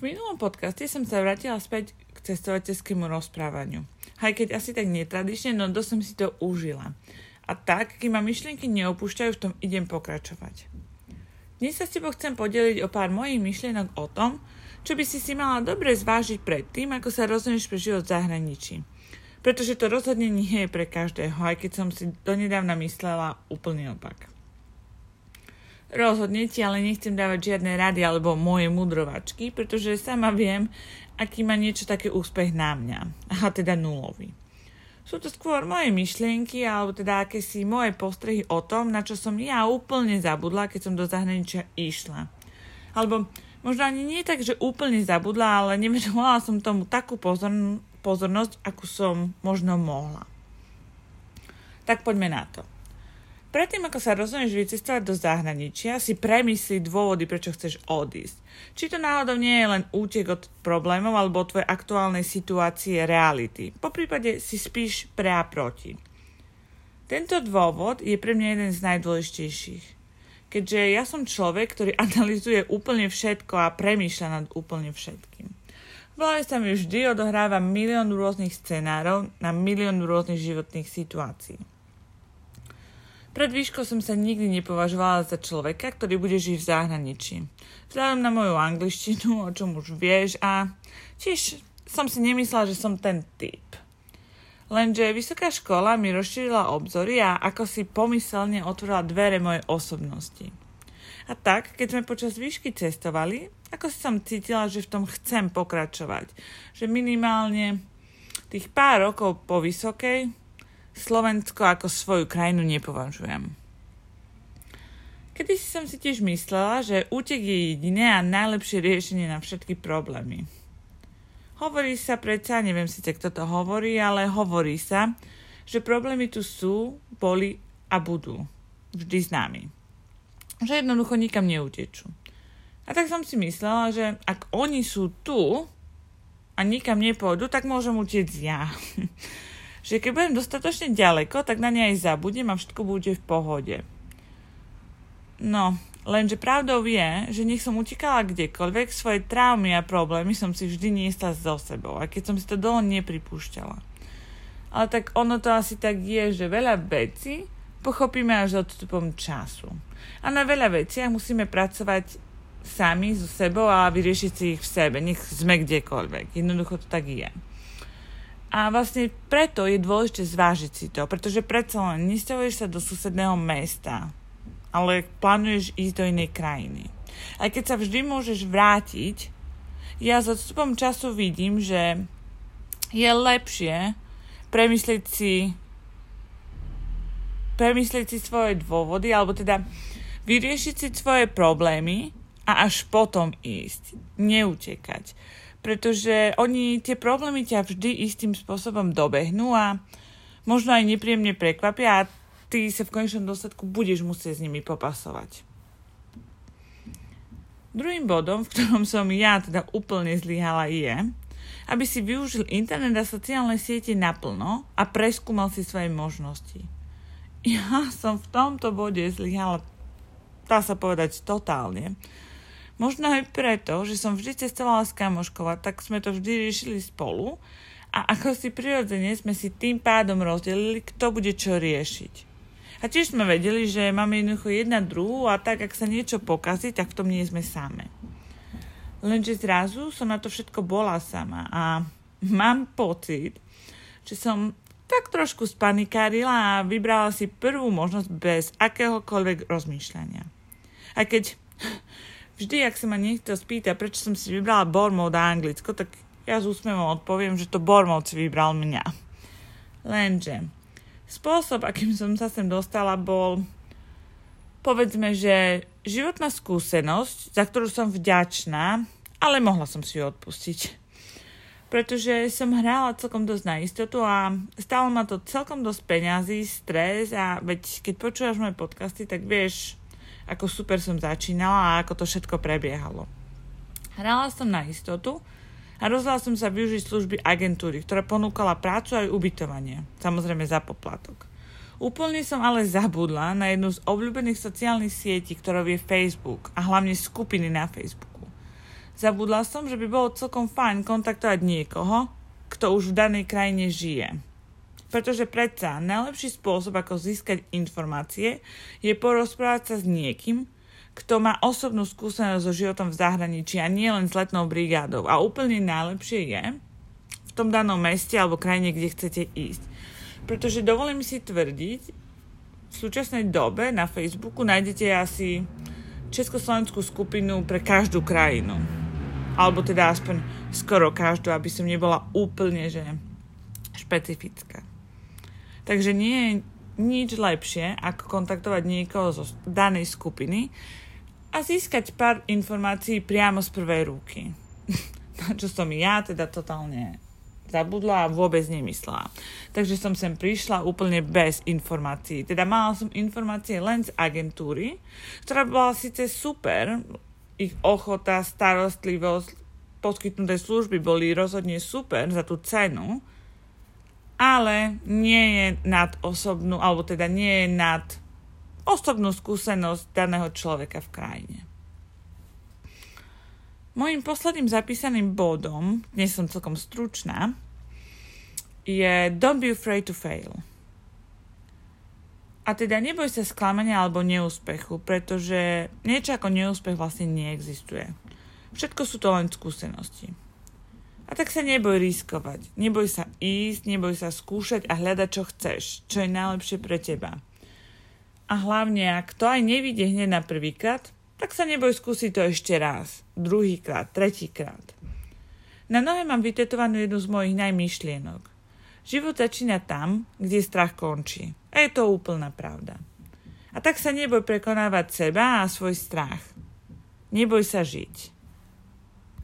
V minulom podcaste som sa vrátila späť k cestovateľskému rozprávaniu. Aj keď asi tak netradične, no dosť som si to užila. A tak, kým ma myšlienky neopúšťajú, v tom idem pokračovať. Dnes sa s tebou chcem podeliť o pár mojich myšlienok o tom, čo by si si mala dobre zvážiť pred tým, ako sa rozhodneš pre život v zahraničí. Pretože to rozhodne nie je pre každého, aj keď som si donedávna myslela úplný opak. Rozhodne ti ale nechcem dávať žiadne rady alebo moje mudrovačky, pretože sama viem, aký má niečo také úspech na mňa. A teda nulový. Sú to skôr moje myšlienky, alebo teda akési moje postrehy o tom, na čo som ja úplne zabudla, keď som do zahraničia išla. Alebo možno ani nie tak, že úplne zabudla, ale nevenovala som tomu takú pozorn- pozornosť, akú som možno mohla. Tak poďme na to. Predtým, ako sa rozhodneš vycestovať do zahraničia, si premyslí dôvody, prečo chceš odísť. Či to náhodou nie je len útek od problémov alebo od tvojej aktuálnej situácie reality. Po prípade si spíš pre a proti. Tento dôvod je pre mňa jeden z najdôležitejších. Keďže ja som človek, ktorý analizuje úplne všetko a premýšľa nad úplne všetkým. V hlave sa mi vždy odohráva milión rôznych scenárov na milión rôznych životných situácií. Pred výškou som sa nikdy nepovažovala za človeka, ktorý bude žiť v zahraničí. Vzhľadom na moju angličtinu, o čom už vieš, a tiež som si nemyslela, že som ten typ. Lenže vysoká škola mi rozšírila obzory a ako si pomyselne otvorila dvere mojej osobnosti. A tak, keď sme počas výšky cestovali, ako si som cítila, že v tom chcem pokračovať. Že minimálne tých pár rokov po vysokej Slovensko ako svoju krajinu nepovažujem. Kedy si som si tiež myslela, že útek je jediné a najlepšie riešenie na všetky problémy. Hovorí sa predsa, neviem síce kto to hovorí, ale hovorí sa, že problémy tu sú, boli a budú. Vždy s nami. Že jednoducho nikam neutečú. A tak som si myslela, že ak oni sú tu a nikam nepôjdu, tak môžem utiecť ja. že keď budem dostatočne ďaleko, tak na ne aj zabudem a všetko bude v pohode. No, lenže pravdou je, že nech som utekala kdekoľvek, svoje traumy a problémy som si vždy niesla so sebou, a keď som si to dlho nepripúšťala. Ale tak ono to asi tak je, že veľa vecí pochopíme až odstupom času. A na veľa veciach musíme pracovať sami so sebou a vyriešiť si ich v sebe, nech sme kdekoľvek. Jednoducho to tak je. A vlastne preto je dôležité zvážiť si to, pretože predsa len nesťahuješ sa do susedného mesta, ale plánuješ ísť do inej krajiny. Aj keď sa vždy môžeš vrátiť, ja s odstupom času vidím, že je lepšie premyslieť si premyslieť si svoje dôvody, alebo teda vyriešiť si svoje problémy a až potom ísť, neutekať pretože oni tie problémy ťa vždy istým spôsobom dobehnú a možno aj nepríjemne prekvapia a ty sa v konečnom dôsledku budeš musieť s nimi popasovať. Druhým bodom, v ktorom som ja teda úplne zlyhala, je, aby si využil internet a sociálne siete naplno a preskúmal si svoje možnosti. Ja som v tomto bode zlyhala, dá sa povedať, totálne Možno aj preto, že som vždy cestovala s kamoškou a tak sme to vždy riešili spolu a ako si prirodzene sme si tým pádom rozdelili, kto bude čo riešiť. A tiež sme vedeli, že máme jednoducho jedna druhú a tak, ak sa niečo pokazí, tak v tom nie sme same. Lenže zrazu som na to všetko bola sama a mám pocit, že som tak trošku spanikárila a vybrala si prvú možnosť bez akéhokoľvek rozmýšľania. A keď Vždy, ak sa ma niekto spýta, prečo som si vybrala Bournemouth a Anglicko, tak ja s úsmevom odpoviem, že to si vybral mňa. Lenže spôsob, akým som sa sem dostala, bol povedzme, že životná skúsenosť, za ktorú som vďačná, ale mohla som si ju odpustiť. Pretože som hrála celkom dosť na istotu a stalo ma to celkom dosť peňazí, stres a veď keď počúvaš moje podcasty, tak vieš, ako super som začínala a ako to všetko prebiehalo. Hrala som na istotu a rozhodla som sa využiť služby agentúry, ktorá ponúkala prácu aj ubytovanie, samozrejme za poplatok. Úplne som ale zabudla na jednu z obľúbených sociálnych sietí, ktorou je Facebook a hlavne skupiny na Facebooku. Zabudla som, že by bolo celkom fajn kontaktovať niekoho, kto už v danej krajine žije. Pretože predsa najlepší spôsob, ako získať informácie, je porozprávať sa s niekým, kto má osobnú skúsenosť so životom v zahraničí a nie len s letnou brigádou. A úplne najlepšie je v tom danom meste alebo krajine, kde chcete ísť. Pretože dovolím si tvrdiť, v súčasnej dobe na Facebooku nájdete asi československú skupinu pre každú krajinu alebo teda aspoň skoro každú, aby som nebola úplne že špecifická. Takže nie je nič lepšie, ako kontaktovať niekoho zo danej skupiny a získať pár informácií priamo z prvej ruky. Na čo som ja teda totálne zabudla a vôbec nemyslela. Takže som sem prišla úplne bez informácií. Teda mala som informácie len z agentúry, ktorá bola síce super, ich ochota, starostlivosť, poskytnuté služby boli rozhodne super za tú cenu, ale nie je nad osobnú, alebo teda nie je nad osobnú skúsenosť daného človeka v krajine. Mojím posledným zapísaným bodom, dnes som celkom stručná, je Don't be afraid to fail. A teda neboj sa sklamania alebo neúspechu, pretože niečo ako neúspech vlastne neexistuje. Všetko sú to len skúsenosti. A tak sa neboj riskovať. Neboj sa ísť, neboj sa skúšať a hľadať, čo chceš, čo je najlepšie pre teba. A hlavne, ak to aj nevidie hneď na prvýkrát, tak sa neboj skúsiť to ešte raz, druhýkrát, tretíkrát. Na nohe mám vytetovanú jednu z mojich najmyšlienok. Život začína tam, kde strach končí. A je to úplná pravda. A tak sa neboj prekonávať seba a svoj strach. Neboj sa žiť.